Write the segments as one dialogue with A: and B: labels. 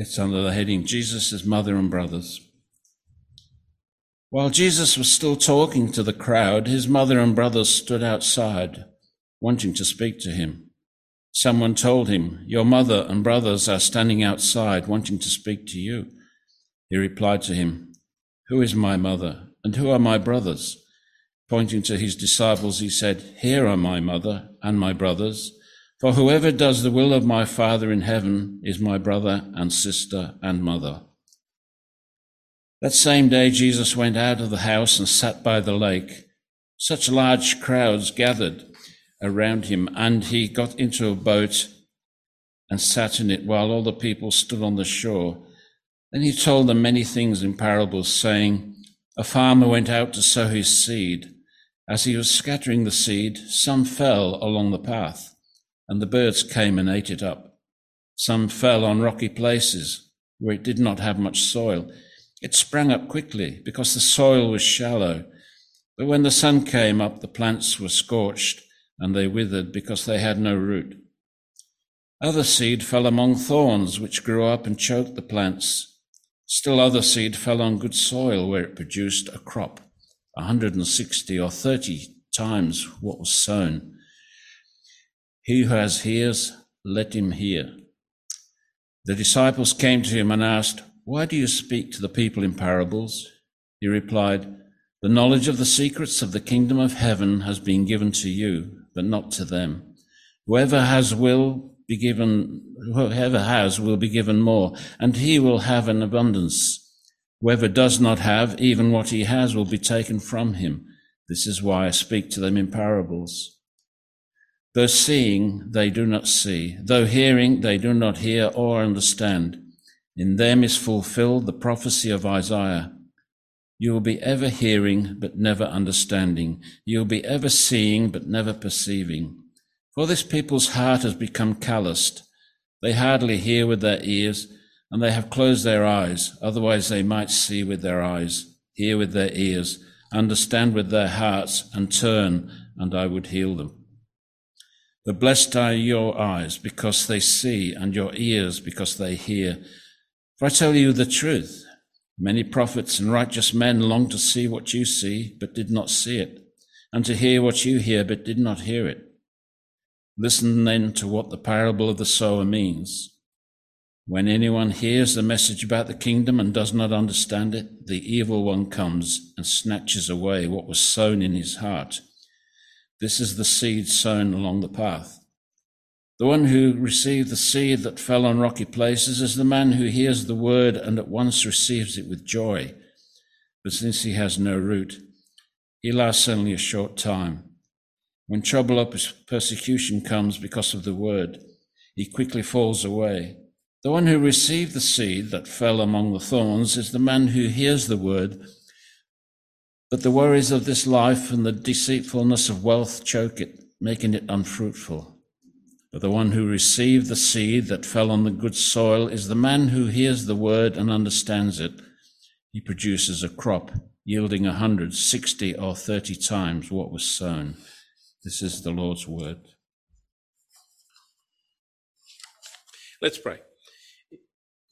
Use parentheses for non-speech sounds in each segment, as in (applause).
A: It's under the heading Jesus' Mother and Brothers. While Jesus was still talking to the crowd, his mother and brothers stood outside, wanting to speak to him. Someone told him, Your mother and brothers are standing outside, wanting to speak to you. He replied to him, Who is my mother, and who are my brothers? Pointing to his disciples, he said, Here are my mother and my brothers. For whoever does the will of my Father in heaven is my brother and sister and mother. That same day, Jesus went out of the house and sat by the lake. Such large crowds gathered around him, and he got into a boat and sat in it while all the people stood on the shore. Then he told them many things in parables, saying, A farmer went out to sow his seed. As he was scattering the seed, some fell along the path and the birds came and ate it up. Some fell on rocky places where it did not have much soil. It sprang up quickly because the soil was shallow. But when the sun came up, the plants were scorched and they withered because they had no root. Other seed fell among thorns, which grew up and choked the plants. Still other seed fell on good soil, where it produced a crop, a 160 or 30 times what was sown. He who has ears, let him hear. The disciples came to him and asked, Why do you speak to the people in parables? He replied, The knowledge of the secrets of the kingdom of heaven has been given to you, but not to them. Whoever has will be given, whoever has will be given more, and he will have an abundance. Whoever does not have, even what he has will be taken from him. This is why I speak to them in parables. Though seeing, they do not see. Though hearing, they do not hear or understand. In them is fulfilled the prophecy of Isaiah. You will be ever hearing, but never understanding. You will be ever seeing, but never perceiving. For this people's heart has become calloused. They hardly hear with their ears, and they have closed their eyes. Otherwise, they might see with their eyes, hear with their ears, understand with their hearts, and turn, and I would heal them. But blessed are your eyes because they see, and your ears because they hear. For I tell you the truth. Many prophets and righteous men long to see what you see, but did not see it, and to hear what you hear, but did not hear it. Listen then to what the parable of the sower means. When anyone hears the message about the kingdom and does not understand it, the evil one comes and snatches away what was sown in his heart. This is the seed sown along the path. The one who received the seed that fell on rocky places is the man who hears the word and at once receives it with joy. But since he has no root, he lasts only a short time. When trouble or persecution comes because of the word, he quickly falls away. The one who received the seed that fell among the thorns is the man who hears the word but the worries of this life and the deceitfulness of wealth choke it, making it unfruitful. But the one who received the seed that fell on the good soil is the man who hears the word and understands it. He produces a crop yielding a hundred, sixty, or thirty times what was sown. This is the Lord's word.
B: Let's pray.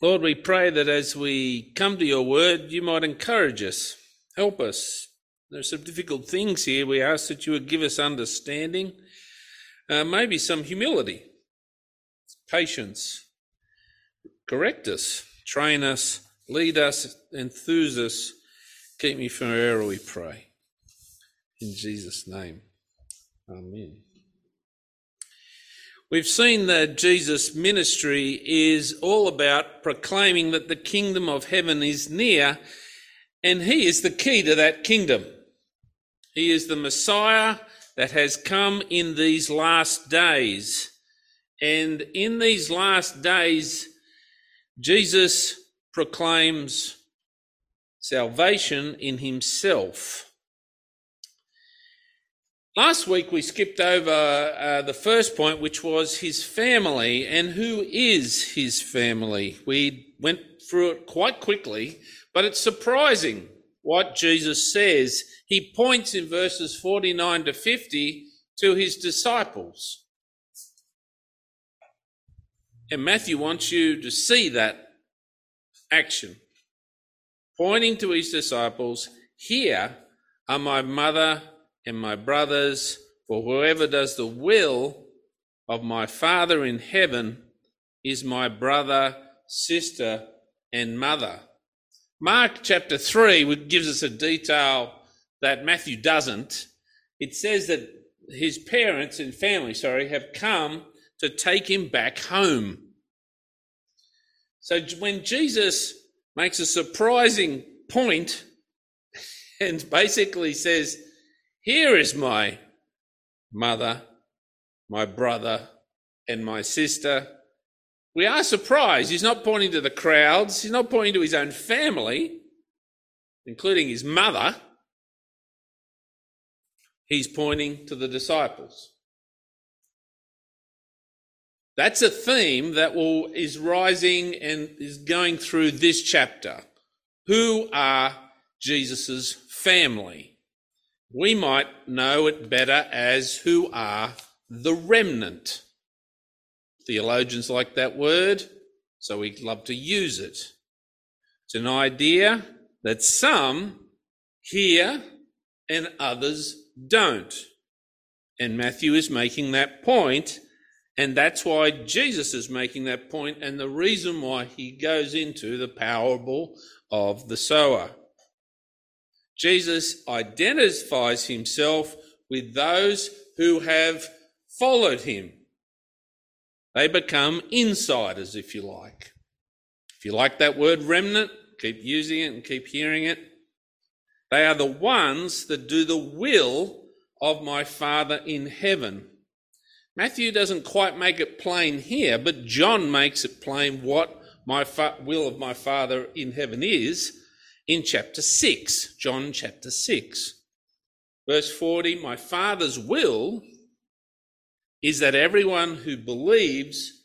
B: Lord, we pray that as we come to your word, you might encourage us, help us, there are some difficult things here. We ask that you would give us understanding, uh, maybe some humility, patience, correct us, train us, lead us, enthuse us. Keep me from error, we pray. In Jesus' name. Amen. We've seen that Jesus' ministry is all about proclaiming that the kingdom of heaven is near, and he is the key to that kingdom. He is the Messiah that has come in these last days. And in these last days, Jesus proclaims salvation in himself. Last week we skipped over uh, the first point, which was his family and who is his family. We went through it quite quickly, but it's surprising what Jesus says he points in verses 49 to 50 to his disciples. And Matthew wants you to see that action, pointing to his disciples, Here are my mother and my brothers, for whoever does the will of my Father in heaven is my brother, sister, and mother. Mark chapter 3 gives us a detail that Matthew doesn't. It says that his parents and family, sorry, have come to take him back home. So when Jesus makes a surprising point (laughs) and basically says, Here is my mother, my brother, and my sister. We are surprised. He's not pointing to the crowds, he's not pointing to his own family, including his mother. He's pointing to the disciples. That's a theme that will, is rising and is going through this chapter. Who are Jesus' family? We might know it better as who are the remnant. Theologians like that word, so we love to use it. It's an idea that some hear and others don't. And Matthew is making that point, and that's why Jesus is making that point, and the reason why he goes into the parable of the sower. Jesus identifies himself with those who have followed him. They become insiders, if you like. If you like that word remnant, keep using it and keep hearing it. They are the ones that do the will of my Father in heaven. Matthew doesn't quite make it plain here, but John makes it plain what my fa- will of my Father in heaven is in chapter 6, John chapter 6. Verse 40 My Father's will is that everyone who believes,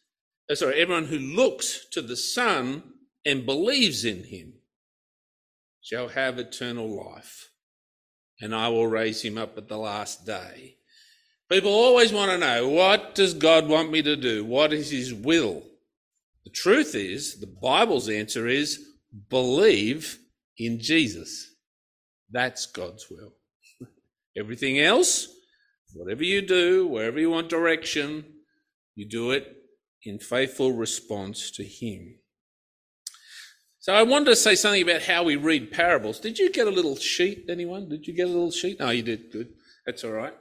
B: uh, sorry, everyone who looks to the Son and believes in him shall have eternal life, and I will raise him up at the last day. People always want to know what does God want me to do? What is his will? The truth is, the Bible's answer is believe in Jesus. That's God's will. (laughs) Everything else, whatever you do, wherever you want direction, you do it in faithful response to Him. So I wanted to say something about how we read parables. Did you get a little sheet, anyone? Did you get a little sheet? No, you did. Good. That's all right.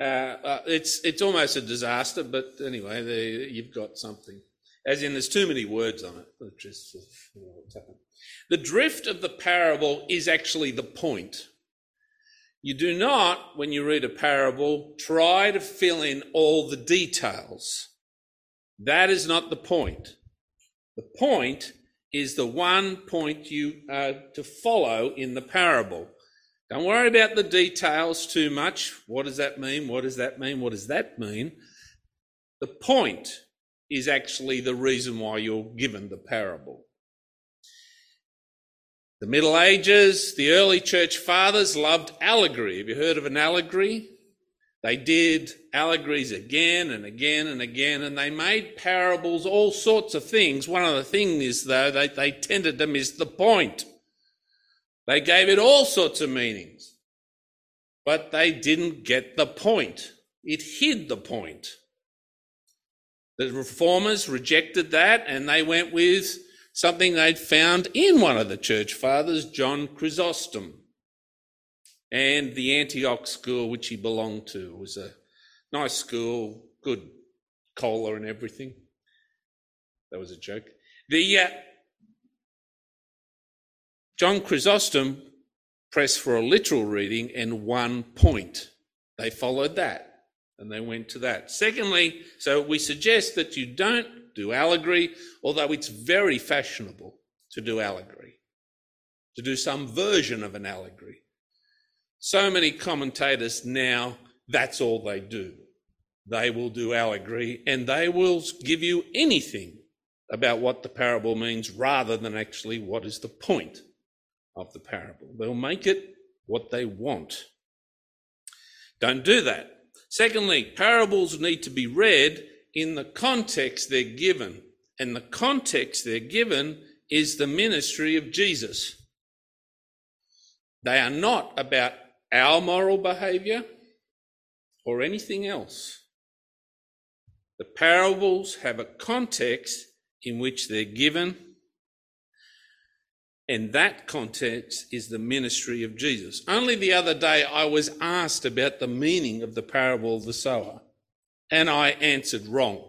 B: Uh, uh, it's it's almost a disaster, but anyway, you've got something. As in, there's too many words on it. Just, you know. The drift of the parable is actually the point. You do not, when you read a parable, try to fill in all the details. That is not the point. The point is the one point you are to follow in the parable. Don't worry about the details too much. What does that mean? What does that mean? What does that mean? The point is actually the reason why you're given the parable. The Middle Ages, the early church fathers loved allegory. Have you heard of an allegory? They did allegories again and again and again, and they made parables, all sorts of things. One of the things though, they tended to miss the point. They gave it all sorts of meanings, but they didn't get the point. It hid the point. The reformers rejected that and they went with something they'd found in one of the church fathers, John Chrysostom. And the Antioch school, which he belonged to, was a nice school, good cola and everything. That was a joke. The uh, John Chrysostom pressed for a literal reading and one point. They followed that and they went to that. Secondly, so we suggest that you don't do allegory, although it's very fashionable to do allegory, to do some version of an allegory. So many commentators now, that's all they do. They will do allegory and they will give you anything about what the parable means rather than actually what is the point of the parable. They'll make it what they want. Don't do that. Secondly, parables need to be read in the context they're given. And the context they're given is the ministry of Jesus. They are not about our moral behavior or anything else. The parables have a context in which they're given, and that context is the ministry of Jesus. Only the other day I was asked about the meaning of the parable of the sower, and I answered wrong.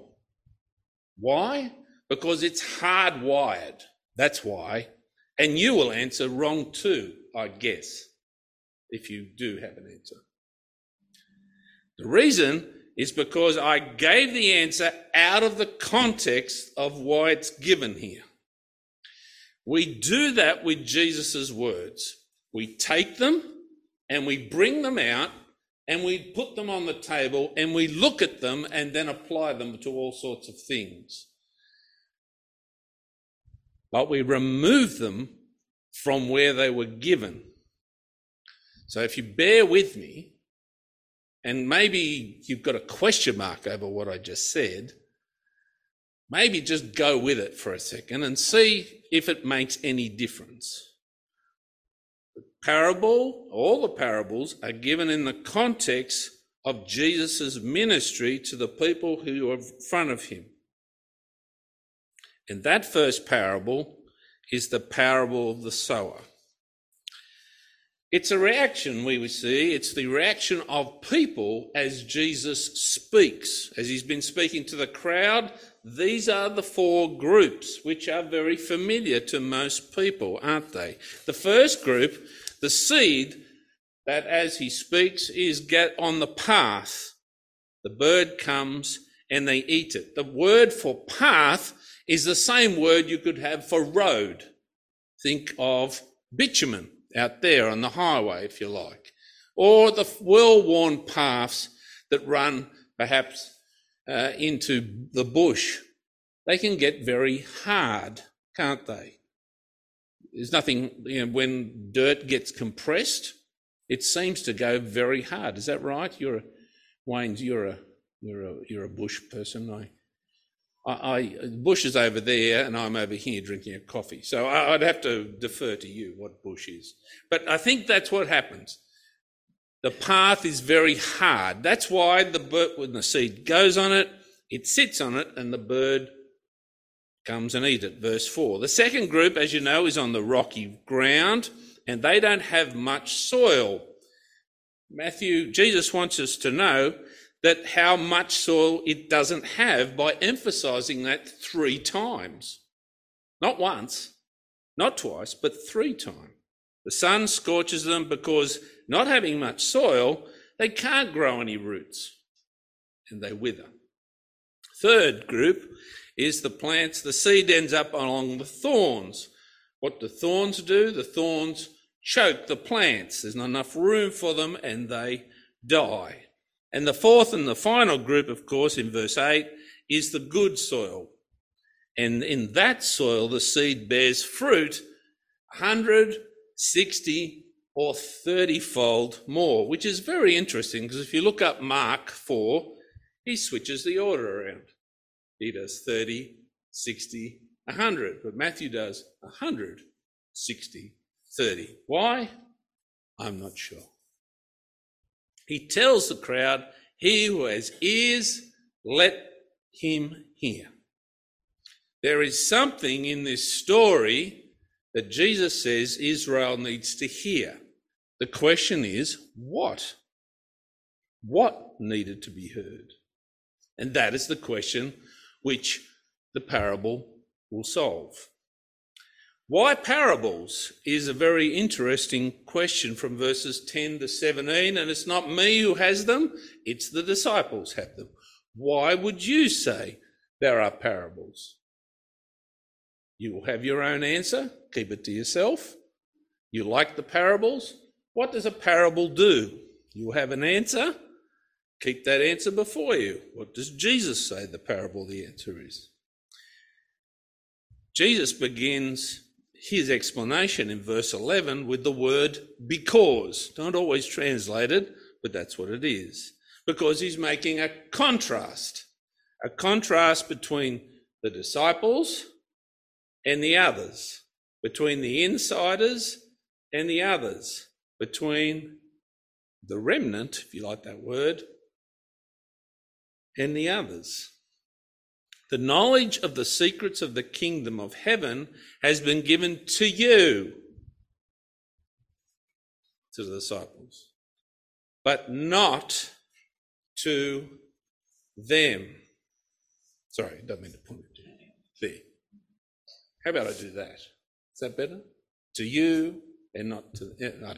B: Why? Because it's hardwired. That's why. And you will answer wrong too, I guess, if you do have an answer. The reason is because I gave the answer out of the context of why it's given here. We do that with Jesus' words. We take them and we bring them out and we put them on the table and we look at them and then apply them to all sorts of things. But we remove them from where they were given. So if you bear with me, and maybe you've got a question mark over what I just said, maybe just go with it for a second and see if it makes any difference. The parable, all the parables, are given in the context of Jesus' ministry to the people who are in front of him. And that first parable is the parable of the sower. It's a reaction we see. It's the reaction of people as Jesus speaks. As he's been speaking to the crowd, these are the four groups which are very familiar to most people, aren't they? The first group, the seed that as he speaks is get on the path. The bird comes and they eat it. The word for path is the same word you could have for road. Think of bitumen out there on the highway, if you like, or the well worn paths that run perhaps uh, into the bush. They can get very hard, can't they? There's nothing, you know, when dirt gets compressed, it seems to go very hard. Is that right? You're a, Wayne's, you're a, you're a, you're a bush person. I, I, Bush is over there and I'm over here drinking a coffee. So I, would have to defer to you what Bush is. But I think that's what happens. The path is very hard. That's why the bird, when the seed goes on it, it sits on it and the bird comes and eats it. Verse 4. The second group, as you know, is on the rocky ground and they don't have much soil. Matthew, Jesus wants us to know that how much soil it doesn't have by emphasizing that three times. Not once, not twice, but three times. The sun scorches them because not having much soil, they can't grow any roots and they wither. Third group is the plants, the seed ends up along the thorns. What do thorns do? The thorns choke the plants. There's not enough room for them and they die. And the fourth and the final group, of course, in verse 8, is the good soil. And in that soil, the seed bears fruit 160 or 30 fold more, which is very interesting because if you look up Mark 4, he switches the order around. He does 30, 60, 100, but Matthew does 100, 60, 30. Why? I'm not sure. He tells the crowd, He who has ears, let him hear. There is something in this story that Jesus says Israel needs to hear. The question is, what? What needed to be heard? And that is the question which the parable will solve. Why parables is a very interesting question from verses 10 to 17, and it's not me who has them, it's the disciples have them. Why would you say there are parables? You will have your own answer, keep it to yourself. You like the parables? What does a parable do? You have an answer, keep that answer before you. What does Jesus say the parable the answer is? Jesus begins his explanation in verse 11 with the word because. Don't always translate it, but that's what it is. Because he's making a contrast, a contrast between the disciples and the others, between the insiders and the others, between the remnant, if you like that word, and the others. The knowledge of the secrets of the kingdom of heaven has been given to you, to the disciples, but not to them. Sorry, I don't mean to point it to you. There. How about I do that? Is that better? To you and not to. I don't know.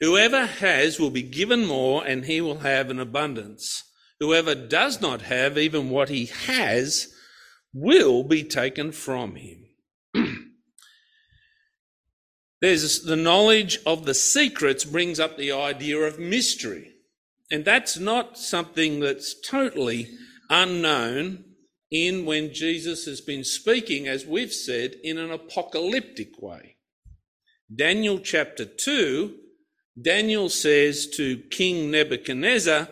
B: Whoever has will be given more, and he will have an abundance. Whoever does not have even what he has will be taken from him. (clears throat) There's the knowledge of the secrets brings up the idea of mystery. And that's not something that's totally unknown in when Jesus has been speaking, as we've said, in an apocalyptic way. Daniel chapter 2 Daniel says to King Nebuchadnezzar,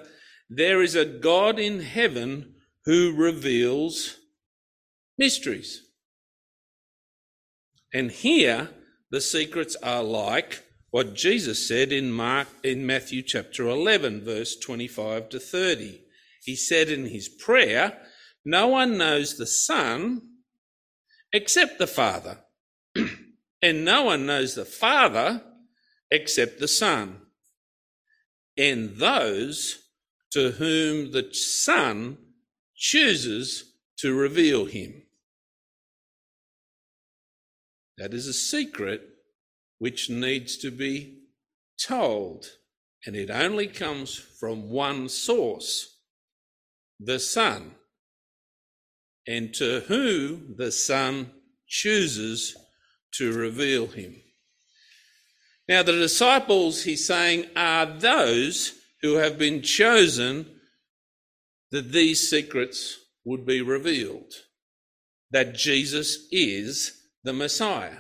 B: There is a God in heaven who reveals mysteries. And here, the secrets are like what Jesus said in Mark in Matthew chapter 11 verse 25 to 30. He said in his prayer, no one knows the Son except the Father, (clears throat) and no one knows the Father except the Son, and those to whom the Son chooses to reveal him. That is a secret which needs to be told, and it only comes from one source the Son, and to whom the Son chooses to reveal him. Now, the disciples, he's saying, are those who have been chosen that these secrets would be revealed. That Jesus is the Messiah.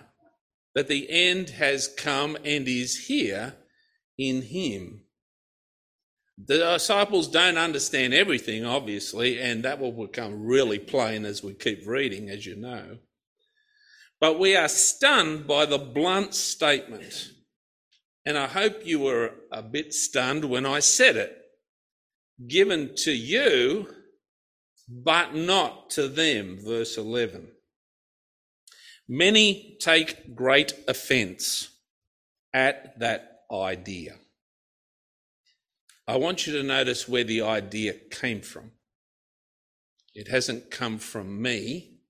B: That the end has come and is here in him. The disciples don't understand everything, obviously, and that will become really plain as we keep reading, as you know. But we are stunned by the blunt statement and I hope you were a bit stunned when I said it. Given to you, but not to them. Verse 11. Many take great offence at that idea. I want you to notice where the idea came from. It hasn't come from me.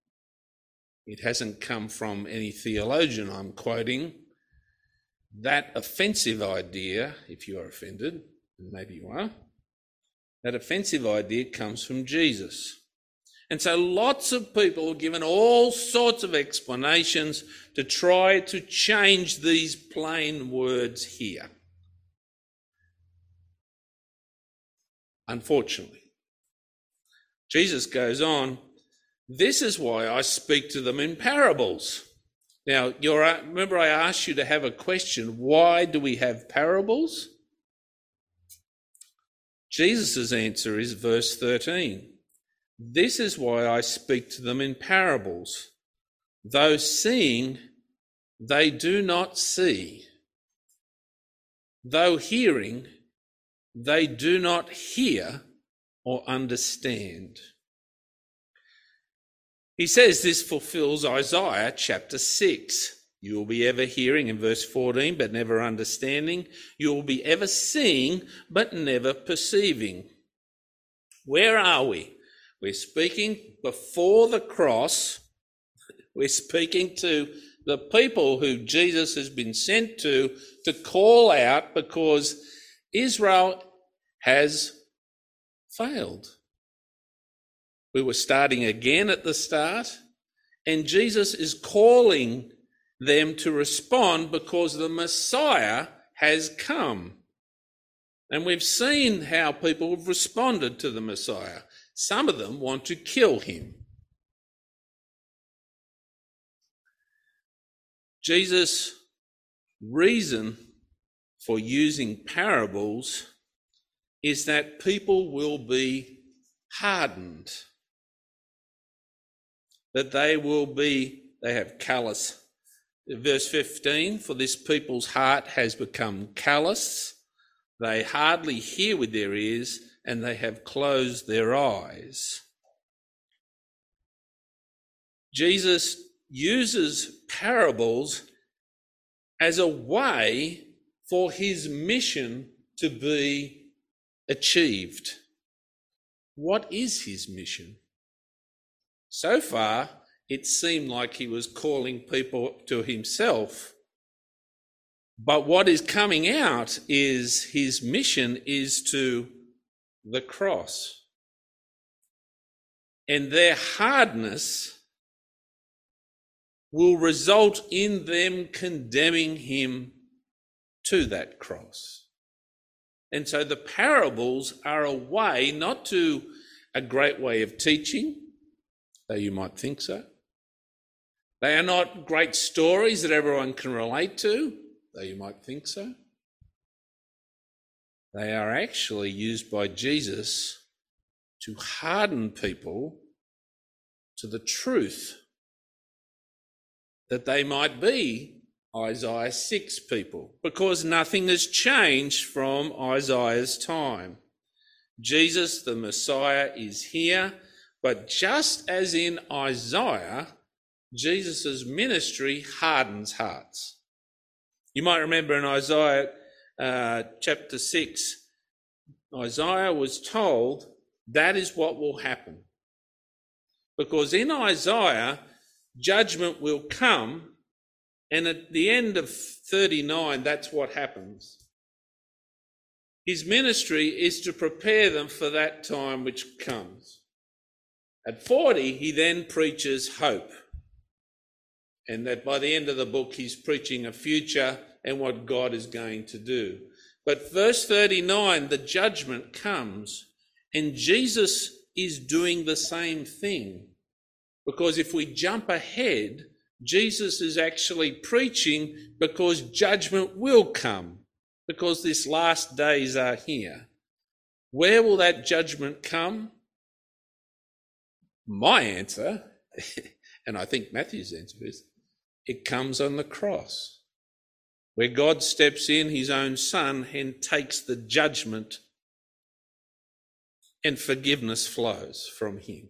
B: It hasn't come from any theologian I'm quoting that offensive idea, if you are offended, and maybe you are, that offensive idea comes from Jesus. And so lots of people are given all sorts of explanations to try to change these plain words here. Unfortunately, Jesus goes on, This is why I speak to them in parables. Now, uh, remember, I asked you to have a question why do we have parables? Jesus' answer is verse 13. This is why I speak to them in parables. Though seeing, they do not see. Though hearing, they do not hear or understand. He says this fulfills Isaiah chapter 6. You will be ever hearing in verse 14, but never understanding. You will be ever seeing, but never perceiving. Where are we? We're speaking before the cross. We're speaking to the people who Jesus has been sent to to call out because Israel has failed. We were starting again at the start, and Jesus is calling them to respond because the Messiah has come. And we've seen how people have responded to the Messiah. Some of them want to kill him. Jesus' reason for using parables is that people will be hardened. That they will be, they have callous. Verse 15, for this people's heart has become callous. They hardly hear with their ears and they have closed their eyes. Jesus uses parables as a way for his mission to be achieved. What is his mission? So far, it seemed like he was calling people to himself. But what is coming out is his mission is to the cross. And their hardness will result in them condemning him to that cross. And so the parables are a way, not to a great way of teaching, though you might think so. They are not great stories that everyone can relate to, though you might think so. They are actually used by Jesus to harden people to the truth that they might be Isaiah 6 people, because nothing has changed from Isaiah's time. Jesus, the Messiah, is here, but just as in Isaiah, Jesus' ministry hardens hearts. You might remember in Isaiah uh, chapter 6, Isaiah was told that is what will happen. Because in Isaiah, judgment will come, and at the end of 39, that's what happens. His ministry is to prepare them for that time which comes. At 40, he then preaches hope. And that by the end of the book, he's preaching a future and what God is going to do. But verse 39, the judgment comes, and Jesus is doing the same thing. Because if we jump ahead, Jesus is actually preaching because judgment will come, because these last days are here. Where will that judgment come? My answer, (laughs) and I think Matthew's answer is, it comes on the cross, where God steps in his own Son and takes the judgment, and forgiveness flows from him.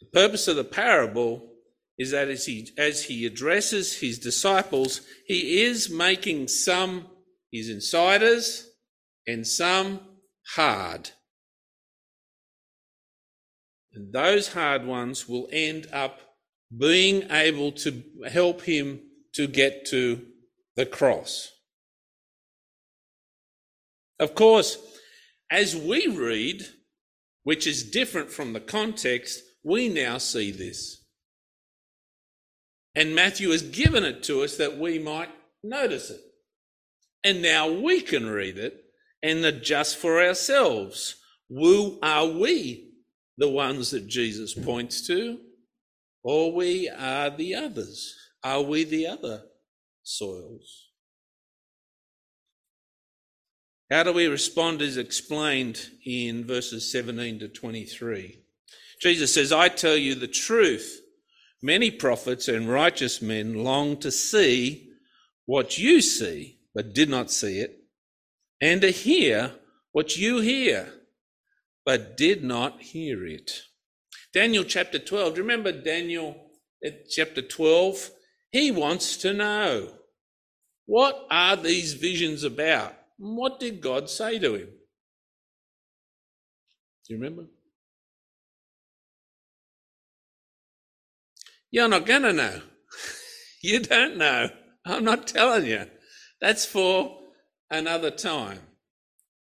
B: The purpose of the parable is that as he, as he addresses his disciples, he is making some his insiders and some hard. And those hard ones will end up being able to help him to get to the cross. Of course, as we read, which is different from the context, we now see this. And Matthew has given it to us that we might notice it. And now we can read it and adjust for ourselves. Who are we the ones that Jesus points to? Or we are the others? Are we the other soils? How do we respond is explained in verses 17 to 23. Jesus says, I tell you the truth. Many prophets and righteous men long to see what you see, but did not see it, and to hear what you hear, but did not hear it. Daniel chapter 12. Remember Daniel uh, chapter 12? He wants to know what are these visions about? What did God say to him? Do you remember? You're not going to know. (laughs) you don't know. I'm not telling you. That's for another time.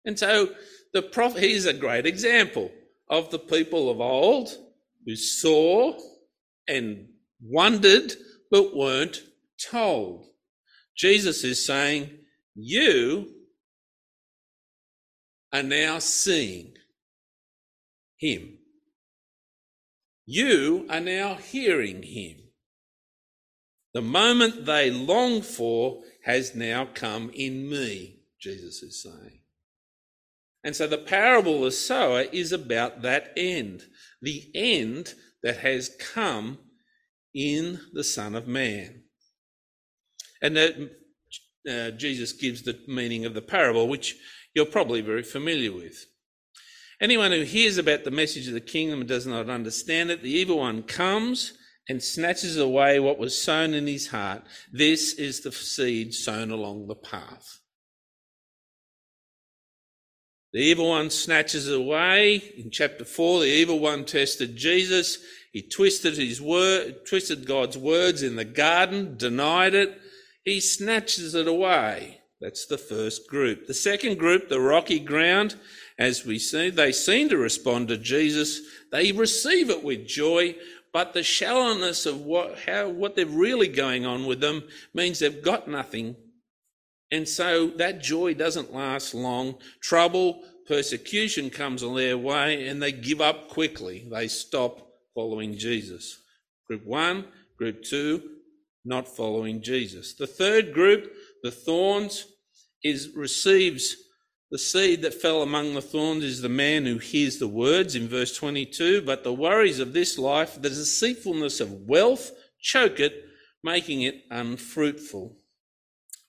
B: And so the prophet, he's a great example of the people of old who saw and wondered but weren't told. Jesus is saying, You are now seeing him. You are now hearing him. The moment they long for has now come in me, Jesus is saying. And so the parable of the sower is about that end, the end that has come in the Son of Man. And that uh, Jesus gives the meaning of the parable, which you're probably very familiar with. Anyone who hears about the message of the kingdom and does not understand it, the evil one comes and snatches away what was sown in his heart. This is the seed sown along the path. The evil one snatches it away. In chapter 4, the evil one tested Jesus. He twisted his word, twisted God's words in the garden, denied it. He snatches it away. That's the first group. The second group, the rocky ground, as we see, they seem to respond to Jesus. They receive it with joy, but the shallowness of what, how, what they're really going on with them means they've got nothing and so that joy doesn't last long. Trouble, persecution comes on their way and they give up quickly. They stop following Jesus. Group one, group two, not following Jesus. The third group, the thorns, is receives the seed that fell among the thorns is the man who hears the words in verse 22, but the worries of this life, the deceitfulness of wealth, choke it, making it unfruitful.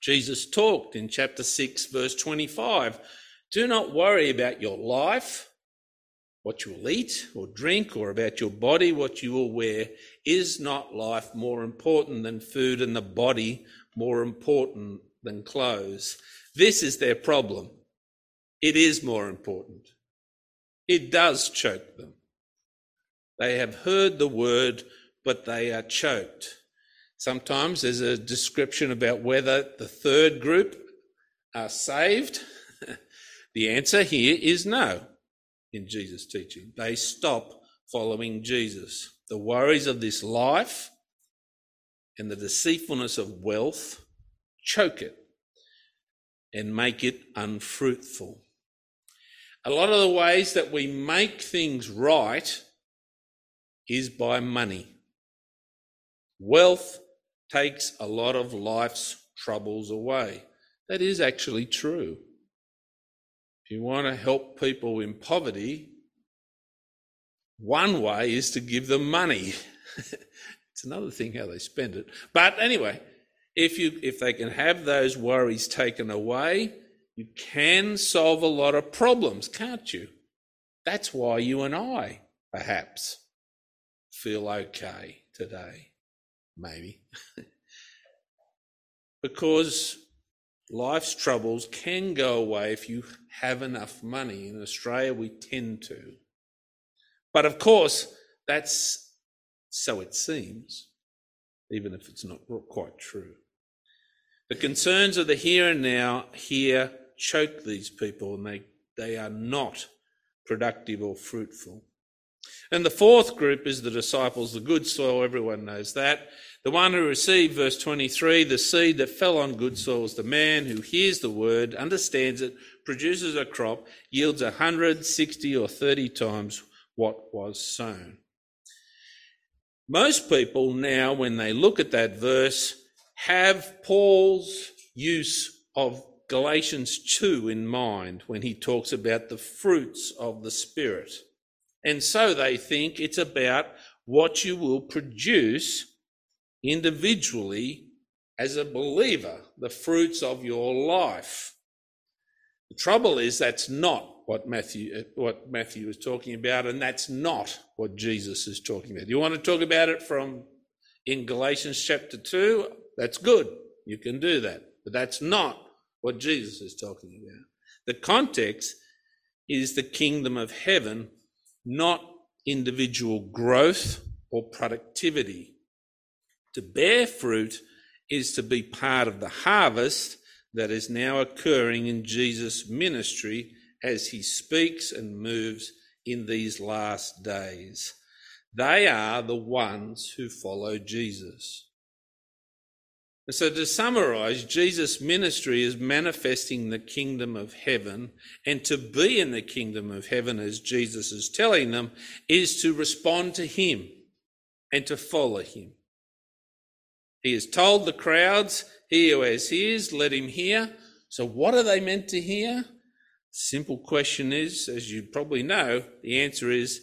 B: Jesus talked in chapter 6, verse 25. Do not worry about your life, what you will eat or drink, or about your body, what you will wear. Is not life more important than food and the body more important than clothes? This is their problem. It is more important. It does choke them. They have heard the word, but they are choked. Sometimes there's a description about whether the third group are saved. (laughs) the answer here is no in Jesus' teaching. They stop following Jesus. The worries of this life and the deceitfulness of wealth choke it and make it unfruitful. A lot of the ways that we make things right is by money. Wealth takes a lot of life's troubles away. That is actually true. If you want to help people in poverty, one way is to give them money. (laughs) it's another thing how they spend it. But anyway, if you if they can have those worries taken away, you can solve a lot of problems, can't you? That's why you and I, perhaps, feel okay today maybe. (laughs) because life's troubles can go away if you have enough money. In Australia, we tend to. But of course, that's so it seems, even if it's not quite true. The concerns of the here and now here choke these people and they, they are not productive or fruitful. And the fourth group is the disciples, the good soil, everyone knows that. The one who received, verse 23, the seed that fell on good soil is the man who hears the word, understands it, produces a crop, yields a hundred, sixty, or thirty times what was sown. Most people now, when they look at that verse, have Paul's use of Galatians 2 in mind when he talks about the fruits of the Spirit. And so they think it's about what you will produce individually as a believer, the fruits of your life. The trouble is that's not what Matthew, uh, what Matthew is talking about, and that's not what Jesus is talking about. You want to talk about it from in Galatians chapter 2? That's good. You can do that. But that's not what Jesus is talking about. The context is the kingdom of heaven not individual growth or productivity. To bear fruit is to be part of the harvest that is now occurring in Jesus' ministry as he speaks and moves in these last days. They are the ones who follow Jesus. And So, to summarize, Jesus' ministry is manifesting the kingdom of heaven, and to be in the kingdom of heaven, as Jesus is telling them, is to respond to him and to follow him. He has told the crowds, He who has ears, let him hear. So, what are they meant to hear? Simple question is, as you probably know, the answer is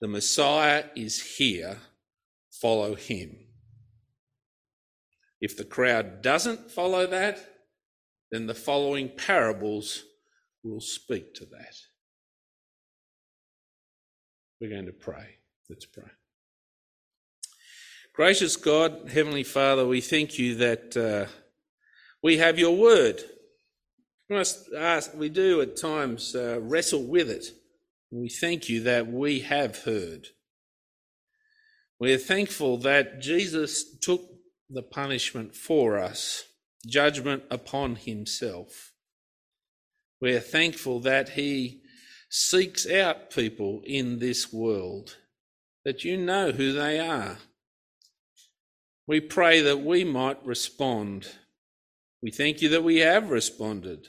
B: the Messiah is here, follow him. If the crowd doesn't follow that, then the following parables will speak to that. We're going to pray. Let's pray. Gracious God, Heavenly Father, we thank you that uh, we have your word. We must ask, we do at times uh, wrestle with it. We thank you that we have heard. We are thankful that Jesus took the punishment for us, judgment upon himself. We are thankful that he seeks out people in this world, that you know who they are. We pray that we might respond. We thank you that we have responded.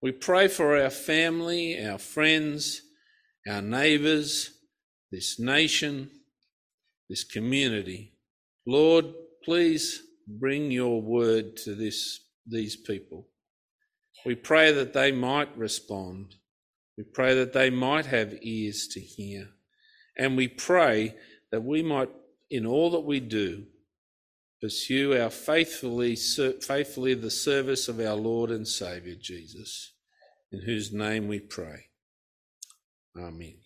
B: We pray for our family, our friends, our neighbours, this nation, this community. Lord, please bring your word to this, these people. We pray that they might respond. We pray that they might have ears to hear. And we pray that we might, in all that we do, pursue our faithfully, faithfully the service of our Lord and Saviour Jesus, in whose name we pray. Amen.